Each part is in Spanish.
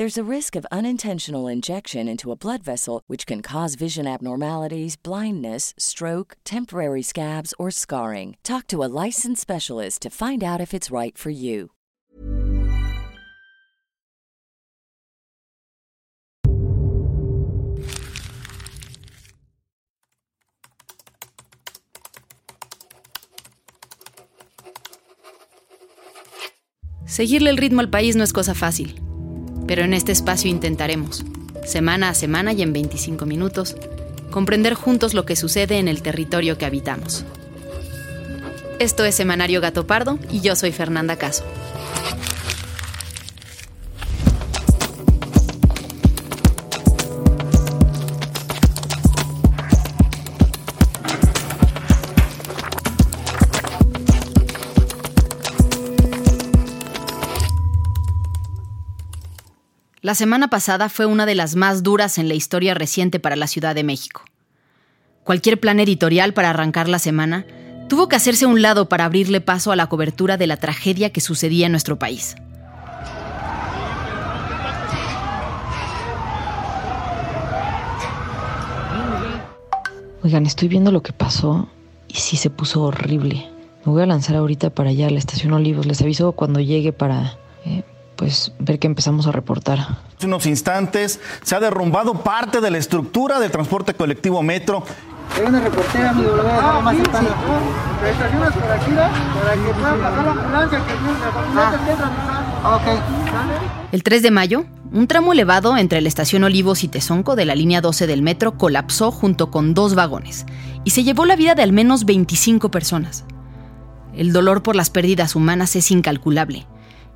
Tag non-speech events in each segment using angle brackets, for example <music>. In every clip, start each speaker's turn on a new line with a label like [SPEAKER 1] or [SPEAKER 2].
[SPEAKER 1] There's a risk of unintentional injection into a blood vessel, which can cause vision abnormalities, blindness, stroke, temporary scabs, or scarring. Talk to a licensed specialist to find out if it's right for you.
[SPEAKER 2] Seguirle el ritmo al país no es cosa fácil, pero en este espacio intentaremos, semana a semana y en 25 minutos, comprender juntos lo que sucede en el territorio que habitamos. Esto es Semanario Gato Pardo y yo soy Fernanda Caso. La semana pasada fue una de las más duras en la historia reciente para la Ciudad de México. Cualquier plan editorial para arrancar la semana tuvo que hacerse a un lado para abrirle paso a la cobertura de la tragedia que sucedía en nuestro país.
[SPEAKER 3] Oigan, estoy viendo lo que pasó y sí se puso horrible. Me voy a lanzar ahorita para allá, a la estación Olivos. Les aviso cuando llegue para eh, pues ver que empezamos a reportar.
[SPEAKER 4] En unos instantes se ha derrumbado parte de la estructura del transporte colectivo Metro.
[SPEAKER 5] Hay una reportera, amigo, lo voy a dejar más cercano. Estaciones por aquí, para que puedan pasar la ambulancia, que la ambulancia esté
[SPEAKER 2] Ok. El 3 de mayo, un tramo elevado entre la estación Olivos y Tezonco de la línea 12 del metro colapsó junto con dos vagones y se llevó la vida de al menos 25 personas. El dolor por las pérdidas humanas es incalculable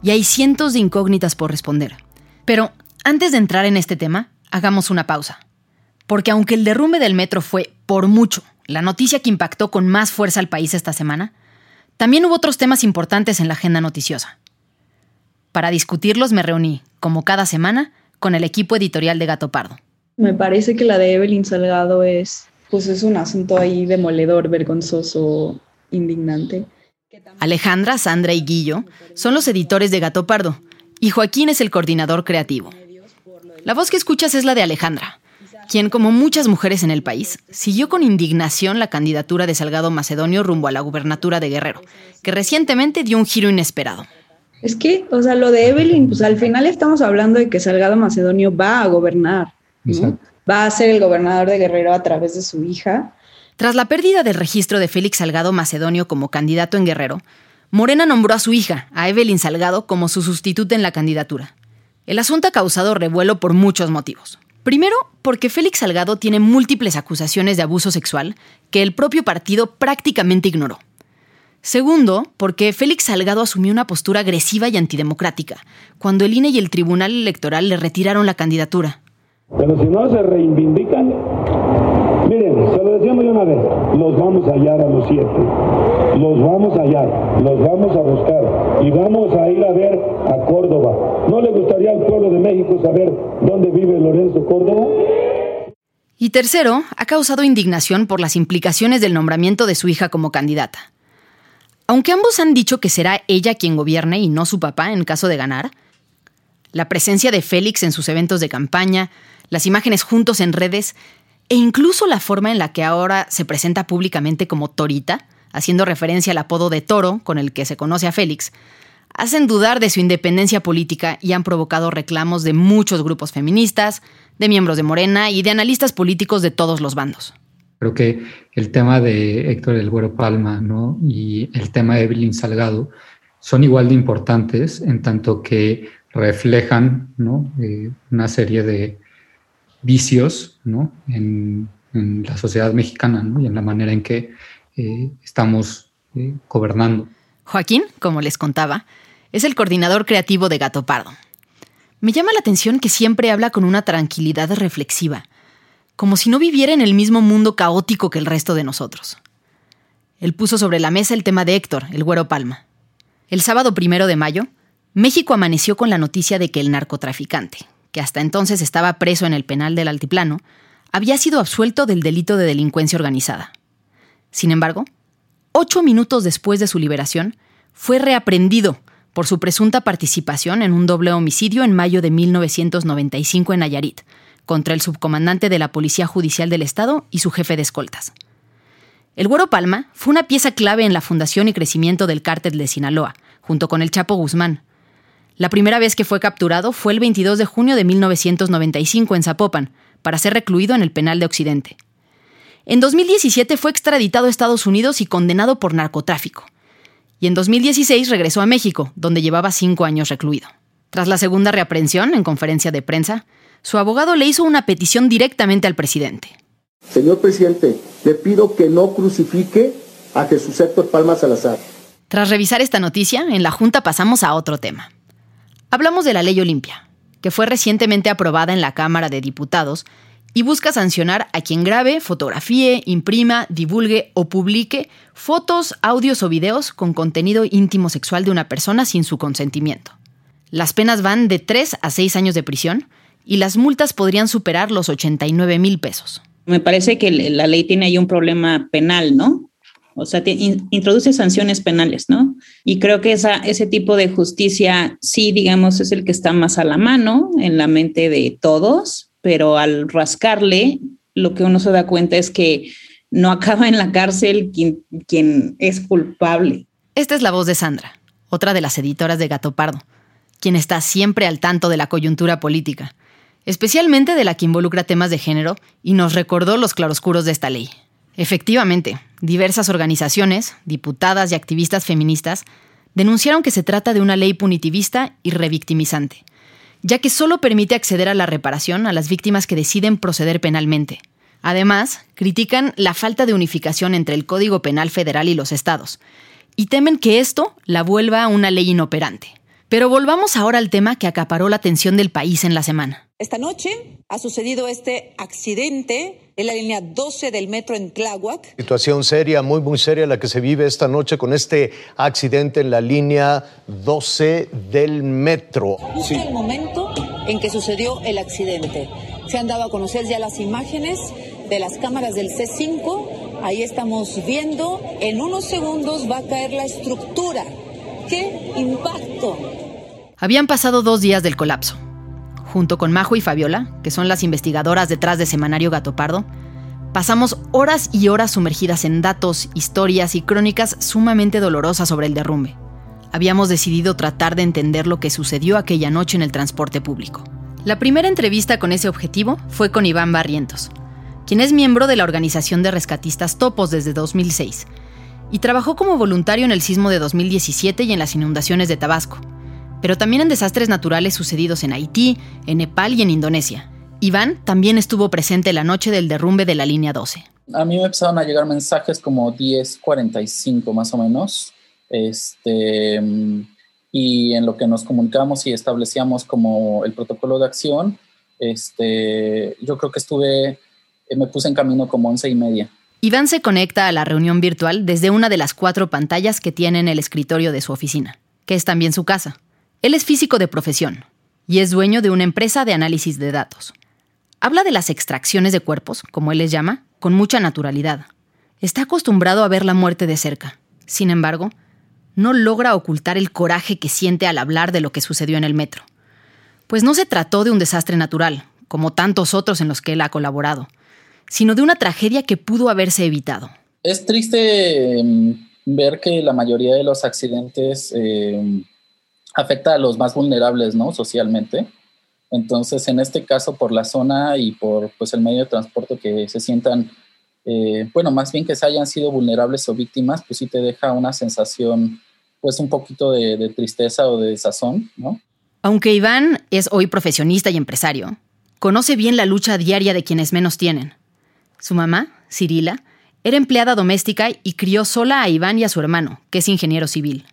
[SPEAKER 2] y hay cientos de incógnitas por responder. Pero antes de entrar en este tema, hagamos una pausa. Porque aunque el derrumbe del metro fue, por mucho, la noticia que impactó con más fuerza al país esta semana, también hubo otros temas importantes en la agenda noticiosa. Para discutirlos me reuní, como cada semana, con el equipo editorial de Gato Pardo.
[SPEAKER 6] Me parece que la de Evelyn Salgado es, pues es un asunto ahí demoledor, vergonzoso, indignante.
[SPEAKER 2] Alejandra, Sandra y Guillo son los editores de Gato Pardo y Joaquín es el coordinador creativo. La voz que escuchas es la de Alejandra, quien, como muchas mujeres en el país, siguió con indignación la candidatura de Salgado Macedonio rumbo a la gubernatura de Guerrero, que recientemente dio un giro inesperado.
[SPEAKER 6] Es que, o sea, lo de Evelyn, pues al final estamos hablando de que Salgado Macedonio va a gobernar. ¿no? Va a ser el gobernador de Guerrero a través de su hija.
[SPEAKER 2] Tras la pérdida del registro de Félix Salgado Macedonio como candidato en Guerrero, Morena nombró a su hija, a Evelyn Salgado, como su sustituta en la candidatura. El asunto ha causado revuelo por muchos motivos. Primero, porque Félix Salgado tiene múltiples acusaciones de abuso sexual que el propio partido prácticamente ignoró. Segundo, porque Félix Salgado asumió una postura agresiva y antidemocrática, cuando el INE y el Tribunal Electoral le retiraron la candidatura.
[SPEAKER 7] Pero si no se reivindican, miren, se lo decíamos ya una vez, los vamos a hallar a los siete, los vamos a hallar, los vamos a buscar y vamos a ir a ver a Córdoba. ¿No le gustaría al pueblo de México saber dónde vive Lorenzo Córdoba?
[SPEAKER 2] Y tercero, ha causado indignación por las implicaciones del nombramiento de su hija como candidata. Aunque ambos han dicho que será ella quien gobierne y no su papá en caso de ganar, la presencia de Félix en sus eventos de campaña, las imágenes juntos en redes e incluso la forma en la que ahora se presenta públicamente como Torita, haciendo referencia al apodo de Toro con el que se conoce a Félix, hacen dudar de su independencia política y han provocado reclamos de muchos grupos feministas, de miembros de Morena y de analistas políticos de todos los bandos.
[SPEAKER 8] Creo que el tema de Héctor El Güero Palma ¿no? y el tema de Evelyn Salgado son igual de importantes en tanto que reflejan eh, una serie de vicios en, la sociedad mexicana y en la manera en que eh, estamos eh, gobernando.
[SPEAKER 2] Joaquín, como les contaba, es el coordinador creativo de Gato Pardo. Me llama la atención que siempre habla con una tranquilidad reflexiva, como si no viviera en el mismo mundo caótico que el resto de nosotros. Él puso sobre la mesa el tema de Héctor, el güero Palma. El sábado primero de mayo, México amaneció con la noticia de que el narcotraficante, que hasta entonces estaba preso en el penal del Altiplano, había sido absuelto del delito de delincuencia organizada. Sin embargo, ocho minutos después de su liberación, fue reaprendido por su presunta participación en un doble homicidio en mayo de 1995 en Nayarit, contra el subcomandante de la Policía Judicial del Estado y su jefe de escoltas. El Güero Palma fue una pieza clave en la fundación y crecimiento del cártel de Sinaloa, junto con el Chapo Guzmán. La primera vez que fue capturado fue el 22 de junio de 1995 en Zapopan, para ser recluido en el penal de Occidente. En 2017 fue extraditado a Estados Unidos y condenado por narcotráfico. Y en 2016 regresó a México, donde llevaba cinco años recluido. Tras la segunda reaprehensión, en conferencia de prensa, su abogado le hizo una petición directamente al presidente.
[SPEAKER 9] Señor presidente, le pido que no crucifique a Jesús Héctor Palma Salazar.
[SPEAKER 2] Tras revisar esta noticia, en la Junta pasamos a otro tema. Hablamos de la ley Olimpia, que fue recientemente aprobada en la Cámara de Diputados y busca sancionar a quien grabe, fotografíe, imprima, divulgue o publique fotos, audios o videos con contenido íntimo sexual de una persona sin su consentimiento. Las penas van de 3 a 6 años de prisión y las multas podrían superar los 89 mil pesos.
[SPEAKER 6] Me parece que la ley tiene ahí un problema penal, ¿no? O sea, introduce sanciones penales, ¿no? Y creo que ese tipo de justicia sí, digamos, es el que está más a la mano en la mente de todos, pero al rascarle, lo que uno se da cuenta es que no acaba en la cárcel quien, quien es culpable.
[SPEAKER 2] Esta es la voz de Sandra, otra de las editoras de Gato Pardo, quien está siempre al tanto de la coyuntura política especialmente de la que involucra temas de género, y nos recordó los claroscuros de esta ley. Efectivamente, diversas organizaciones, diputadas y activistas feministas denunciaron que se trata de una ley punitivista y revictimizante, ya que solo permite acceder a la reparación a las víctimas que deciden proceder penalmente. Además, critican la falta de unificación entre el Código Penal Federal y los estados, y temen que esto la vuelva una ley inoperante. Pero volvamos ahora al tema que acaparó la atención del país en la semana.
[SPEAKER 10] Esta noche ha sucedido este accidente en la línea 12 del metro en Tláhuac.
[SPEAKER 11] Situación seria, muy, muy seria la que se vive esta noche con este accidente en la línea 12 del metro.
[SPEAKER 10] Justo el momento en que sucedió el accidente. Se han dado a conocer ya las imágenes de las cámaras del C5. Ahí estamos viendo, en unos segundos va a caer la estructura. ¡Qué impacto!
[SPEAKER 2] Habían pasado dos días del colapso junto con Majo y Fabiola, que son las investigadoras detrás de Semanario Gato Pardo, pasamos horas y horas sumergidas en datos, historias y crónicas sumamente dolorosas sobre el derrumbe. Habíamos decidido tratar de entender lo que sucedió aquella noche en el transporte público. La primera entrevista con ese objetivo fue con Iván Barrientos, quien es miembro de la organización de rescatistas Topos desde 2006 y trabajó como voluntario en el sismo de 2017 y en las inundaciones de Tabasco pero también en desastres naturales sucedidos en Haití, en Nepal y en Indonesia. Iván también estuvo presente la noche del derrumbe de la línea 12.
[SPEAKER 12] A mí me empezaron a llegar mensajes como 10:45 más o menos. Este, y en lo que nos comunicamos y establecíamos como el protocolo de acción, este, yo creo que estuve, me puse en camino como once y media.
[SPEAKER 2] Iván se conecta a la reunión virtual desde una de las cuatro pantallas que tiene en el escritorio de su oficina, que es también su casa. Él es físico de profesión y es dueño de una empresa de análisis de datos. Habla de las extracciones de cuerpos, como él les llama, con mucha naturalidad. Está acostumbrado a ver la muerte de cerca. Sin embargo, no logra ocultar el coraje que siente al hablar de lo que sucedió en el metro. Pues no se trató de un desastre natural, como tantos otros en los que él ha colaborado, sino de una tragedia que pudo haberse evitado.
[SPEAKER 12] Es triste mm, ver que la mayoría de los accidentes eh, afecta a los más vulnerables, ¿no? Socialmente. Entonces, en este caso, por la zona y por pues, el medio de transporte que se sientan, eh, bueno, más bien que se hayan sido vulnerables o víctimas, pues sí te deja una sensación pues un poquito de, tristeza o de desazón, ¿no?
[SPEAKER 2] Aunque Iván es hoy profesionista y empresario, conoce bien la lucha diaria de quienes menos tienen. Su mamá, Cirila, era empleada doméstica y crió sola a Iván y a su hermano, que es ingeniero civil.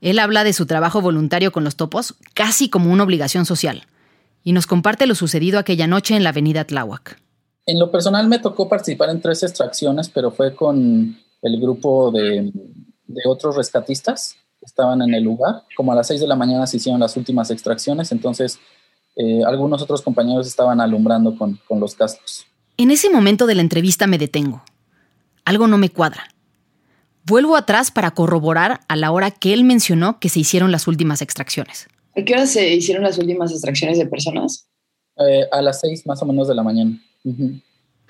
[SPEAKER 2] Él habla de su trabajo voluntario con los topos casi como una obligación social y nos comparte lo sucedido aquella noche en la avenida Tláhuac.
[SPEAKER 12] En lo personal me tocó participar en tres extracciones, pero fue con el grupo de, de otros rescatistas que estaban en el lugar. Como a las seis de la mañana se hicieron las últimas extracciones, entonces eh, algunos otros compañeros estaban alumbrando con, con los cascos.
[SPEAKER 2] En ese momento de la entrevista me detengo algo no me cuadra. Vuelvo atrás para corroborar a la hora que él mencionó que se hicieron las últimas extracciones.
[SPEAKER 13] ¿A qué hora se hicieron las últimas extracciones de personas?
[SPEAKER 12] Eh, a las seis más o menos de la mañana.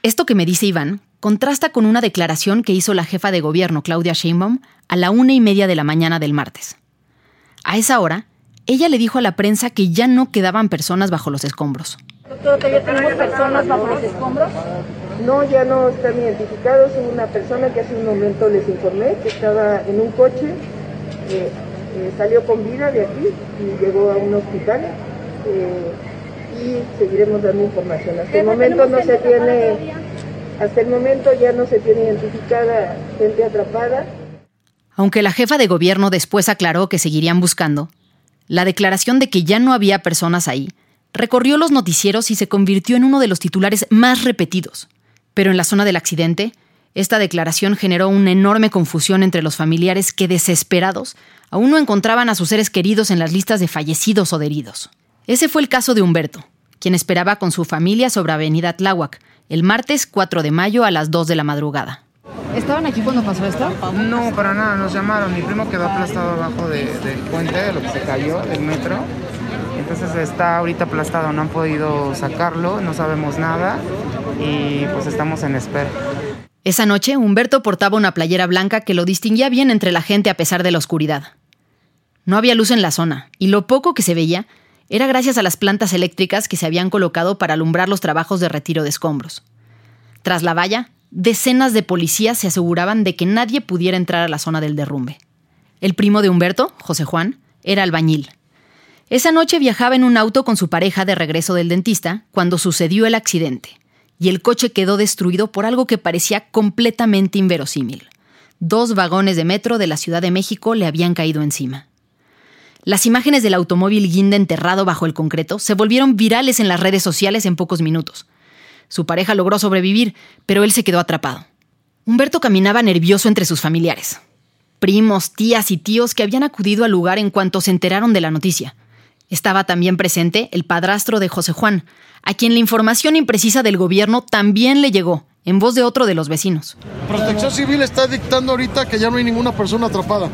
[SPEAKER 2] Esto que me dice Iván contrasta con una declaración que hizo la jefa de gobierno, Claudia Sheinbaum, a la una y media de la mañana del martes. A esa hora, ella le dijo a la prensa que ya no quedaban personas bajo los escombros.
[SPEAKER 14] Doctor, que ya tenemos personas bajo los escombros.
[SPEAKER 15] No, ya no están identificados. Una persona que hace un momento les informé que estaba en un coche, eh, eh, salió con vida de aquí y llegó a un hospital. Eh, y seguiremos dando información. Hasta el momento no se tiene, hasta el momento ya no se tiene identificada gente atrapada.
[SPEAKER 2] Aunque la jefa de gobierno después aclaró que seguirían buscando, la declaración de que ya no había personas ahí recorrió los noticieros y se convirtió en uno de los titulares más repetidos. Pero en la zona del accidente, esta declaración generó una enorme confusión entre los familiares que, desesperados, aún no encontraban a sus seres queridos en las listas de fallecidos o de heridos. Ese fue el caso de Humberto, quien esperaba con su familia sobre Avenida Tláhuac, el martes 4 de mayo a las 2 de la madrugada.
[SPEAKER 16] ¿Estaban aquí cuando pasó esto?
[SPEAKER 17] No, para nada, nos llamaron. Mi primo quedó aplastado abajo del puente, de lo que se cayó, del metro. Entonces está ahorita aplastado, no han podido sacarlo, no sabemos nada y pues estamos en espera.
[SPEAKER 2] Esa noche, Humberto portaba una playera blanca que lo distinguía bien entre la gente a pesar de la oscuridad. No había luz en la zona, y lo poco que se veía era gracias a las plantas eléctricas que se habían colocado para alumbrar los trabajos de retiro de escombros. Tras la valla, decenas de policías se aseguraban de que nadie pudiera entrar a la zona del derrumbe. El primo de Humberto, José Juan, era albañil. Esa noche viajaba en un auto con su pareja de regreso del dentista cuando sucedió el accidente y el coche quedó destruido por algo que parecía completamente inverosímil. Dos vagones de metro de la Ciudad de México le habían caído encima. Las imágenes del automóvil guinda enterrado bajo el concreto se volvieron virales en las redes sociales en pocos minutos. Su pareja logró sobrevivir, pero él se quedó atrapado. Humberto caminaba nervioso entre sus familiares. Primos, tías y tíos que habían acudido al lugar en cuanto se enteraron de la noticia. Estaba también presente el padrastro de José Juan, a quien la información imprecisa del gobierno también le llegó, en voz de otro de los vecinos.
[SPEAKER 18] Protección Civil está dictando ahorita que ya no hay ninguna persona atrapada.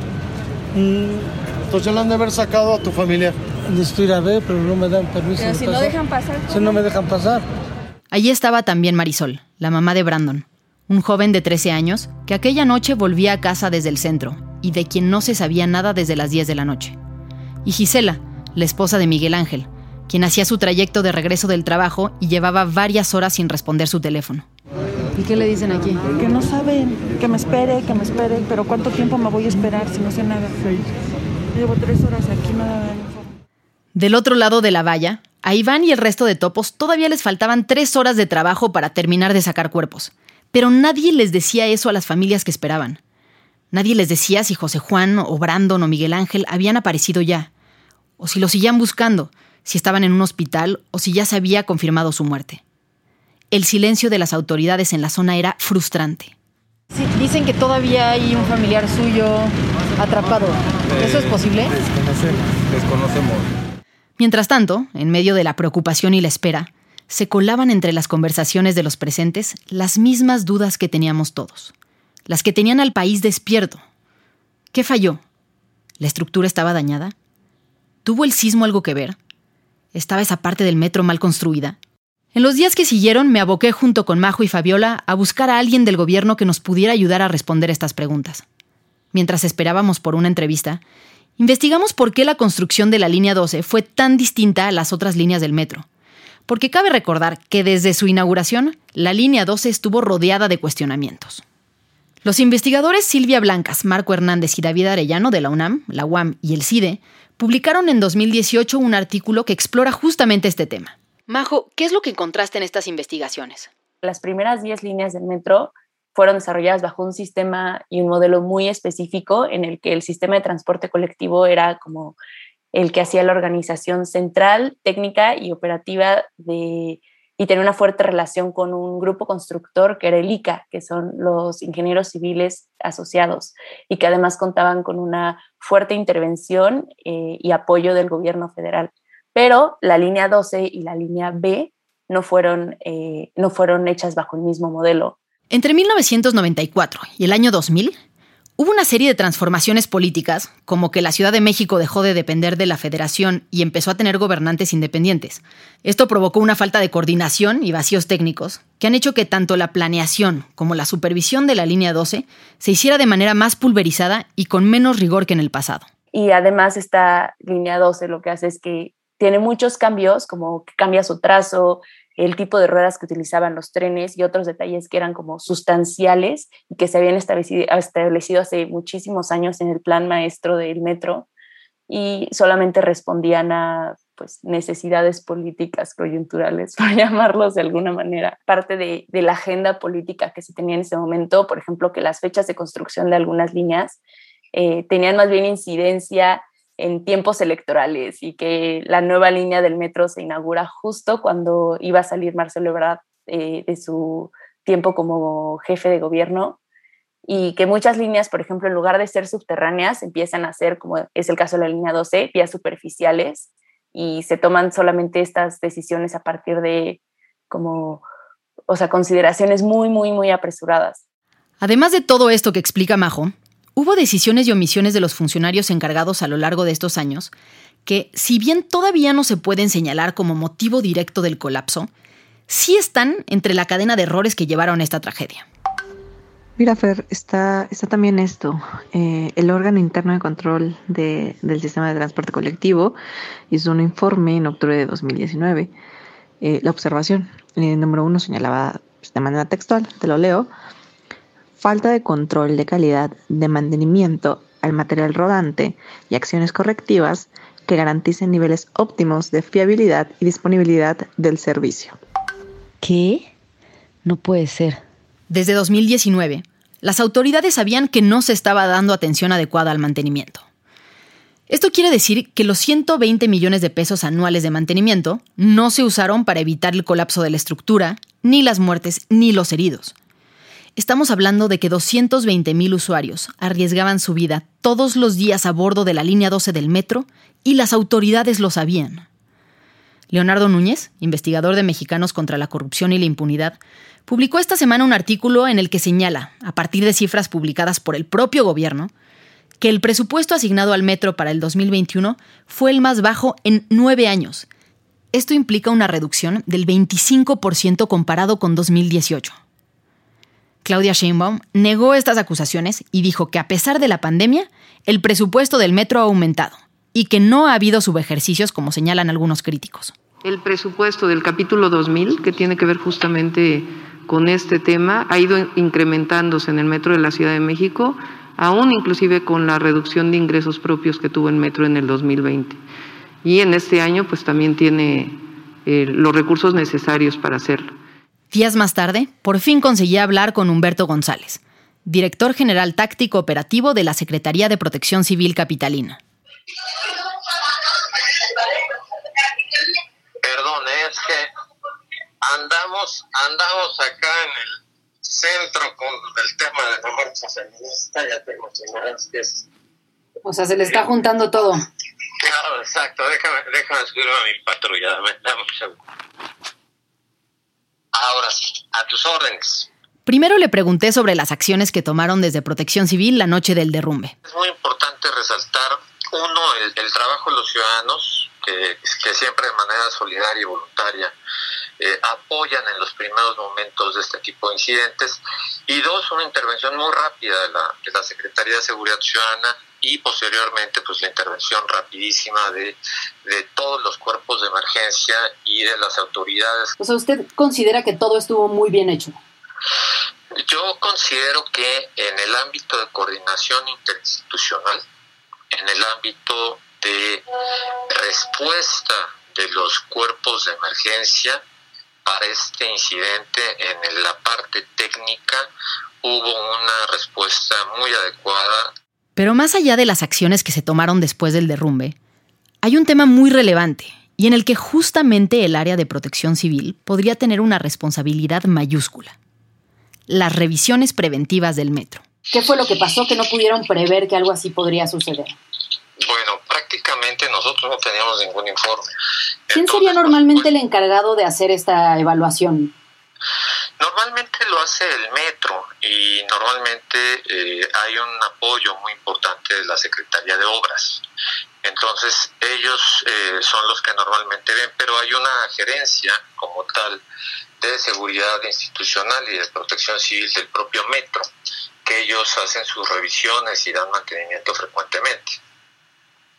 [SPEAKER 18] Entonces ya la han de haber sacado a tu familia.
[SPEAKER 5] Necesito ir a ver, pero no me dan permiso.
[SPEAKER 14] Pero si no dejan pasar.
[SPEAKER 5] Si no me dejan pasar.
[SPEAKER 2] Allí estaba también Marisol, la mamá de Brandon, un joven de 13 años que aquella noche volvía a casa desde el centro y de quien no se sabía nada desde las 10 de la noche. Y Gisela, la esposa de Miguel Ángel, quien hacía su trayecto de regreso del trabajo y llevaba varias horas sin responder su teléfono.
[SPEAKER 16] ¿Y qué le dicen aquí?
[SPEAKER 19] Que no saben, que me espere, que me espere, pero ¿cuánto tiempo me voy a esperar si no sé nada? Llevo tres horas aquí, nada.
[SPEAKER 2] Del otro lado de la valla, a Iván y el resto de topos todavía les faltaban tres horas de trabajo para terminar de sacar cuerpos, pero nadie les decía eso a las familias que esperaban. Nadie les decía si José Juan o Brandon o Miguel Ángel habían aparecido ya o si lo seguían buscando, si estaban en un hospital o si ya se había confirmado su muerte. El silencio de las autoridades en la zona era frustrante.
[SPEAKER 16] Sí, dicen que todavía hay un familiar suyo atrapado. ¿Eso es posible?
[SPEAKER 17] Desconocemos.
[SPEAKER 2] Mientras tanto, en medio de la preocupación y la espera, se colaban entre las conversaciones de los presentes las mismas dudas que teníamos todos, las que tenían al país despierto. ¿Qué falló? ¿La estructura estaba dañada? ¿Tuvo el sismo algo que ver? ¿Estaba esa parte del metro mal construida? En los días que siguieron me aboqué junto con Majo y Fabiola a buscar a alguien del gobierno que nos pudiera ayudar a responder estas preguntas. Mientras esperábamos por una entrevista, investigamos por qué la construcción de la línea 12 fue tan distinta a las otras líneas del metro. Porque cabe recordar que desde su inauguración, la línea 12 estuvo rodeada de cuestionamientos. Los investigadores Silvia Blancas, Marco Hernández y David Arellano de la UNAM, la UAM y el CIDE publicaron en 2018 un artículo que explora justamente este tema. Majo, ¿qué es lo que encontraste en estas investigaciones?
[SPEAKER 20] Las primeras 10 líneas del metro fueron desarrolladas bajo un sistema y un modelo muy específico en el que el sistema de transporte colectivo era como el que hacía la organización central, técnica y operativa de, y tenía una fuerte relación con un grupo constructor que era el ICA, que son los ingenieros civiles asociados, y que además contaban con una fuerte intervención eh, y apoyo del gobierno federal. Pero la línea 12 y la línea B no fueron, eh, no fueron hechas bajo el mismo modelo.
[SPEAKER 2] Entre 1994 y el año 2000, hubo una serie de transformaciones políticas, como que la Ciudad de México dejó de depender de la federación y empezó a tener gobernantes independientes. Esto provocó una falta de coordinación y vacíos técnicos, que han hecho que tanto la planeación como la supervisión de la línea 12 se hiciera de manera más pulverizada y con menos rigor que en el pasado.
[SPEAKER 20] Y además esta línea 12 lo que hace es que tiene muchos cambios, como que cambia su trazo, el tipo de ruedas que utilizaban los trenes y otros detalles que eran como sustanciales y que se habían establecido, establecido hace muchísimos años en el plan maestro del metro y solamente respondían a pues, necesidades políticas coyunturales, <laughs> por llamarlos de alguna manera. Parte de, de la agenda política que se tenía en ese momento, por ejemplo, que las fechas de construcción de algunas líneas eh, tenían más bien incidencia en tiempos electorales y que la nueva línea del metro se inaugura justo cuando iba a salir Marcelo Ebrard eh, de su tiempo como jefe de gobierno y que muchas líneas, por ejemplo, en lugar de ser subterráneas, empiezan a ser, como es el caso de la línea 12, vías superficiales y se toman solamente estas decisiones a partir de como, o sea, consideraciones muy, muy, muy apresuradas.
[SPEAKER 2] Además de todo esto que explica Majo, Hubo decisiones y omisiones de los funcionarios encargados a lo largo de estos años que, si bien todavía no se pueden señalar como motivo directo del colapso, sí están entre la cadena de errores que llevaron a esta tragedia.
[SPEAKER 21] Mira, Fer, está, está también esto. Eh, el órgano interno de control del sistema de transporte colectivo hizo un informe en octubre de 2019. Eh, la observación, el número uno señalaba pues, de manera textual, te lo leo, falta de control de calidad de mantenimiento al material rodante y acciones correctivas que garanticen niveles óptimos de fiabilidad y disponibilidad del servicio.
[SPEAKER 3] ¿Qué? No puede ser.
[SPEAKER 2] Desde 2019, las autoridades sabían que no se estaba dando atención adecuada al mantenimiento. Esto quiere decir que los 120 millones de pesos anuales de mantenimiento no se usaron para evitar el colapso de la estructura, ni las muertes, ni los heridos. Estamos hablando de que 220.000 usuarios arriesgaban su vida todos los días a bordo de la línea 12 del metro y las autoridades lo sabían. Leonardo Núñez, investigador de Mexicanos contra la Corrupción y la Impunidad, publicó esta semana un artículo en el que señala, a partir de cifras publicadas por el propio gobierno, que el presupuesto asignado al metro para el 2021 fue el más bajo en nueve años. Esto implica una reducción del 25% comparado con 2018. Claudia Sheinbaum negó estas acusaciones y dijo que a pesar de la pandemia, el presupuesto del metro ha aumentado y que no ha habido subejercicios como señalan algunos críticos.
[SPEAKER 22] El presupuesto del capítulo 2000, que tiene que ver justamente con este tema, ha ido incrementándose en el metro de la Ciudad de México, aún inclusive con la reducción de ingresos propios que tuvo el metro en el 2020. Y en este año pues también tiene eh, los recursos necesarios para hacerlo.
[SPEAKER 2] Días más tarde, por fin conseguí hablar con Humberto González, director general táctico operativo de la Secretaría de Protección Civil Capitalina.
[SPEAKER 23] Perdón, es que andamos, andamos acá en el centro con el tema de la marcha feminista, ya tengo que es...
[SPEAKER 16] O sea, se le está juntando todo.
[SPEAKER 23] Claro, exacto, déjame, déjame subirme a mi patrulla, dame, dame un segundo. Ahora sí, a tus órdenes.
[SPEAKER 2] Primero le pregunté sobre las acciones que tomaron desde Protección Civil la noche del derrumbe.
[SPEAKER 23] Es muy importante resaltar, uno, el, trabajo de los ciudadanos, que, siempre de manera solidaria y voluntaria eh, apoyan en los primeros momentos de este tipo de incidentes. Y dos, una intervención muy rápida de la, de la Secretaría de Seguridad Ciudadana y posteriormente pues la intervención rapidísima de, de, todos los cuerpos de emergencia y de las autoridades.
[SPEAKER 16] O sea, ¿usted considera que todo estuvo muy bien hecho?
[SPEAKER 23] Yo considero que en el ámbito de coordinación interinstitucional, en el ámbito de respuesta de los cuerpos de emergencia para este incidente, en la parte técnica hubo una respuesta muy adecuada.
[SPEAKER 2] Pero más allá de las acciones que se tomaron después del derrumbe, hay un tema muy relevante y en el que justamente el área de protección civil podría tener una responsabilidad mayúscula. Las revisiones preventivas del metro.
[SPEAKER 24] ¿Qué fue lo que pasó que no pudieron prever que algo así podría suceder?
[SPEAKER 23] Bueno, prácticamente nosotros no teníamos ningún informe.
[SPEAKER 24] ¿Quién sería normalmente el encargado de hacer esta evaluación?
[SPEAKER 23] Normalmente lo hace el metro y normalmente eh, hay un apoyo muy importante de la Secretaría de Obras. Entonces ellos eh, son los que normalmente ven, pero hay una gerencia como tal de seguridad institucional y de protección civil del propio metro, que ellos hacen sus revisiones y dan mantenimiento frecuentemente.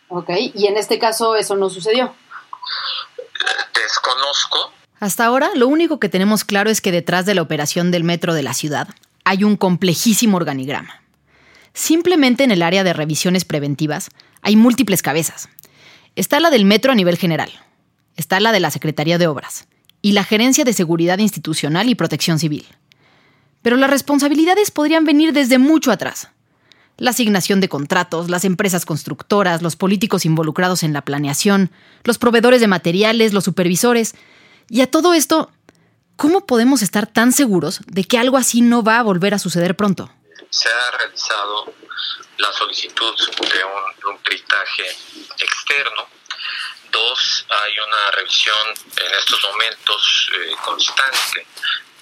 [SPEAKER 24] Ok, y en este caso eso no sucedió.
[SPEAKER 23] Desconozco.
[SPEAKER 2] Hasta ahora, lo único que tenemos claro es que detrás de la operación del metro de la ciudad hay un complejísimo organigrama. Simplemente en el área de revisiones preventivas hay múltiples cabezas. Está la del metro a nivel general, está la de la Secretaría de Obras y la Gerencia de Seguridad Institucional y Protección Civil. Pero las responsabilidades podrían venir desde mucho atrás la asignación de contratos, las empresas constructoras, los políticos involucrados en la planeación, los proveedores de materiales, los supervisores. Y a todo esto, ¿cómo podemos estar tan seguros de que algo así no va a volver a suceder pronto?
[SPEAKER 23] Se ha realizado la solicitud de un, un peritaje externo. Dos, hay una revisión en estos momentos eh, constante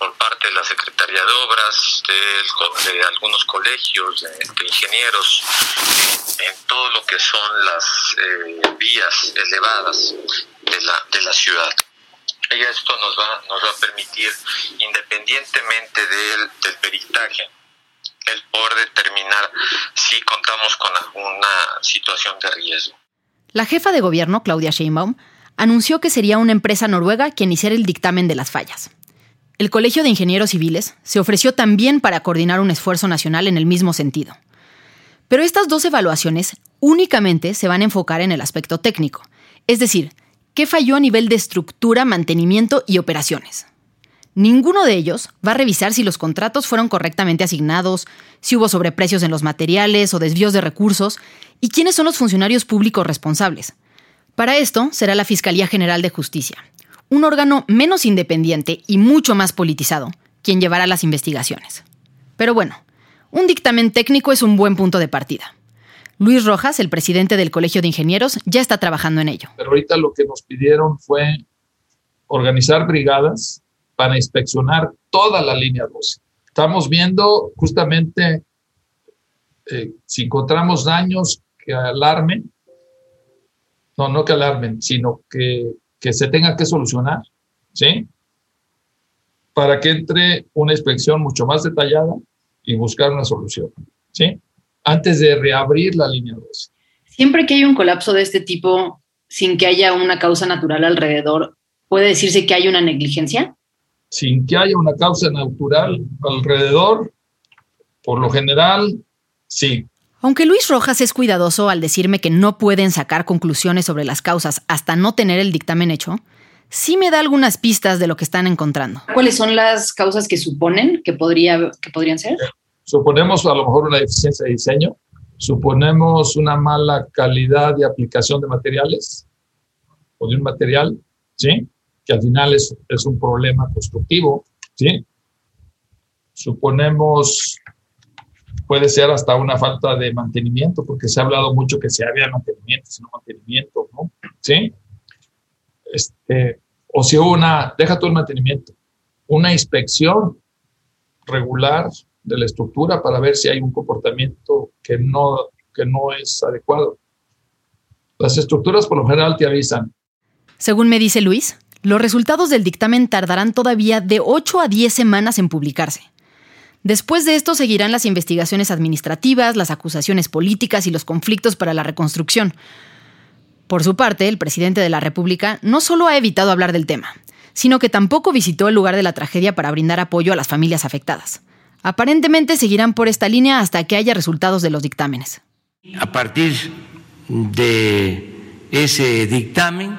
[SPEAKER 23] por parte de la Secretaría de Obras, de, algunos colegios de, ingenieros, en, todo lo que son las eh, vías elevadas de la, de la ciudad. Esto nos va, nos va a permitir, independientemente del, del peritaje, el poder determinar si contamos con alguna situación de riesgo.
[SPEAKER 2] La jefa de gobierno, Claudia Sheinbaum, anunció que sería una empresa noruega quien hiciera el dictamen de las fallas. El Colegio de Ingenieros Civiles se ofreció también para coordinar un esfuerzo nacional en el mismo sentido. Pero estas dos evaluaciones únicamente se van a enfocar en el aspecto técnico, es decir, qué falló a nivel de estructura, mantenimiento y operaciones. Ninguno de ellos va a revisar si los contratos fueron correctamente asignados, si hubo sobreprecios en los materiales o desvíos de recursos, y quiénes son los funcionarios públicos responsables. Para esto será la Fiscalía General de Justicia, un órgano menos independiente y mucho más politizado, quien llevará las investigaciones. Pero bueno, un dictamen técnico es un buen punto de partida. Luis Rojas, el presidente del Colegio de Ingenieros, ya está trabajando en ello.
[SPEAKER 25] Pero ahorita lo que nos pidieron fue organizar brigadas para inspeccionar toda la línea 12. Estamos viendo justamente eh, si encontramos daños que alarmen, no, no que alarmen, sino que que se tenga que solucionar, ¿sí? Para que entre una inspección mucho más detallada y buscar una solución, ¿sí? Antes de reabrir la línea 12.
[SPEAKER 24] Siempre que hay un colapso de este tipo, sin que haya una causa natural alrededor, ¿puede decirse que hay una negligencia?
[SPEAKER 25] Sin que haya una causa natural alrededor, por lo general, sí.
[SPEAKER 2] Aunque Luis Rojas es cuidadoso al decirme que no pueden sacar conclusiones sobre las causas hasta no tener el dictamen hecho, sí me da algunas pistas de lo que están encontrando.
[SPEAKER 24] ¿Cuáles son las causas que suponen que, podría, que podrían ser?
[SPEAKER 25] Suponemos a lo mejor una deficiencia de diseño, suponemos una mala calidad de aplicación de materiales o de un material, ¿sí? Que al final es, es un problema constructivo, ¿sí? Suponemos puede ser hasta una falta de mantenimiento, porque se ha hablado mucho que si había mantenimiento, si no mantenimiento, ¿no? ¿Sí? Este, o si hubo una, deja todo el mantenimiento, una inspección regular de la estructura para ver si hay un comportamiento que no, que no es adecuado. Las estructuras por lo general te avisan.
[SPEAKER 2] Según me dice Luis, los resultados del dictamen tardarán todavía de 8 a 10 semanas en publicarse. Después de esto seguirán las investigaciones administrativas, las acusaciones políticas y los conflictos para la reconstrucción. Por su parte, el presidente de la República no solo ha evitado hablar del tema, sino que tampoco visitó el lugar de la tragedia para brindar apoyo a las familias afectadas. Aparentemente seguirán por esta línea hasta que haya resultados de los dictámenes.
[SPEAKER 26] A partir de ese dictamen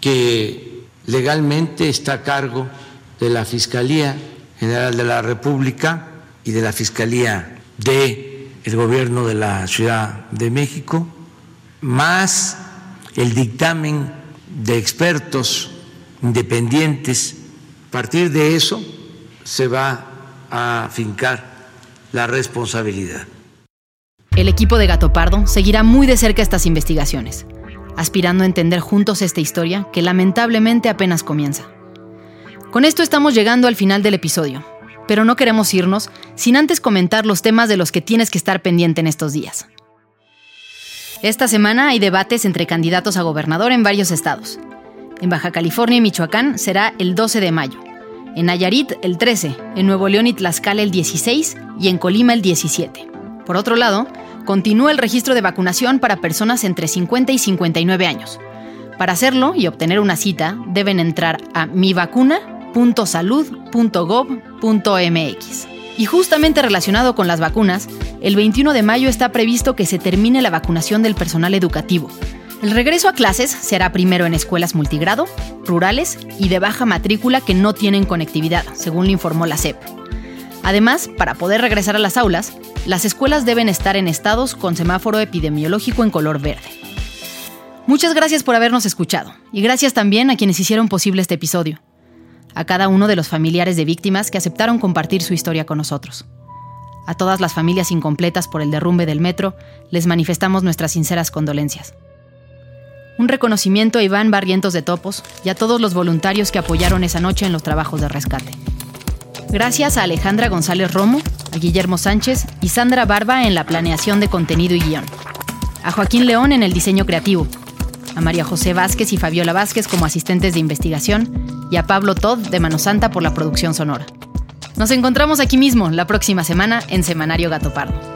[SPEAKER 26] que legalmente está a cargo de la Fiscalía General de la República y de la Fiscalía de el Gobierno de la Ciudad de México, más el dictamen de expertos independientes. A partir de eso se va a fincar la responsabilidad.
[SPEAKER 2] El equipo de Gato Pardo seguirá muy de cerca estas investigaciones, aspirando a entender juntos esta historia que lamentablemente apenas comienza. Con esto estamos llegando al final del episodio, pero no queremos irnos sin antes comentar los temas de los que tienes que estar pendiente en estos días. Esta semana hay debates entre candidatos a gobernador en varios estados. En Baja California y Michoacán será el 12 de mayo, en Nayarit el 13, en Nuevo León y Tlaxcala el 16 y en Colima el 17. Por otro lado, continúa el registro de vacunación para personas entre 50 y 59 años. Para hacerlo y obtener una cita, deben entrar a mivacuna.salud.gov.mx. Y justamente relacionado con las vacunas, el 21 de mayo está previsto que se termine la vacunación del personal educativo. El regreso a clases será primero en escuelas multigrado, rurales y de baja matrícula que no tienen conectividad, según le informó la SEP. Además, para poder regresar a las aulas, las escuelas deben estar en estados con semáforo epidemiológico en color verde. Muchas gracias por habernos escuchado y gracias también a quienes hicieron posible este episodio a cada uno de los familiares de víctimas que aceptaron compartir su historia con nosotros. A todas las familias incompletas por el derrumbe del metro, les manifestamos nuestras sinceras condolencias. Un reconocimiento a Iván Barrientos de Topos y a todos los voluntarios que apoyaron esa noche en los trabajos de rescate. Gracias a Alejandra González Romo, a Guillermo Sánchez y Sandra Barba en la planeación de contenido y guion. A Joaquín León en el diseño creativo. A María José Vázquez y Fabiola Vázquez como asistentes de investigación y a Pablo Todd de Mano Santa por la producción sonora. Nos encontramos aquí mismo la próxima semana en Semanario Gato Pardo.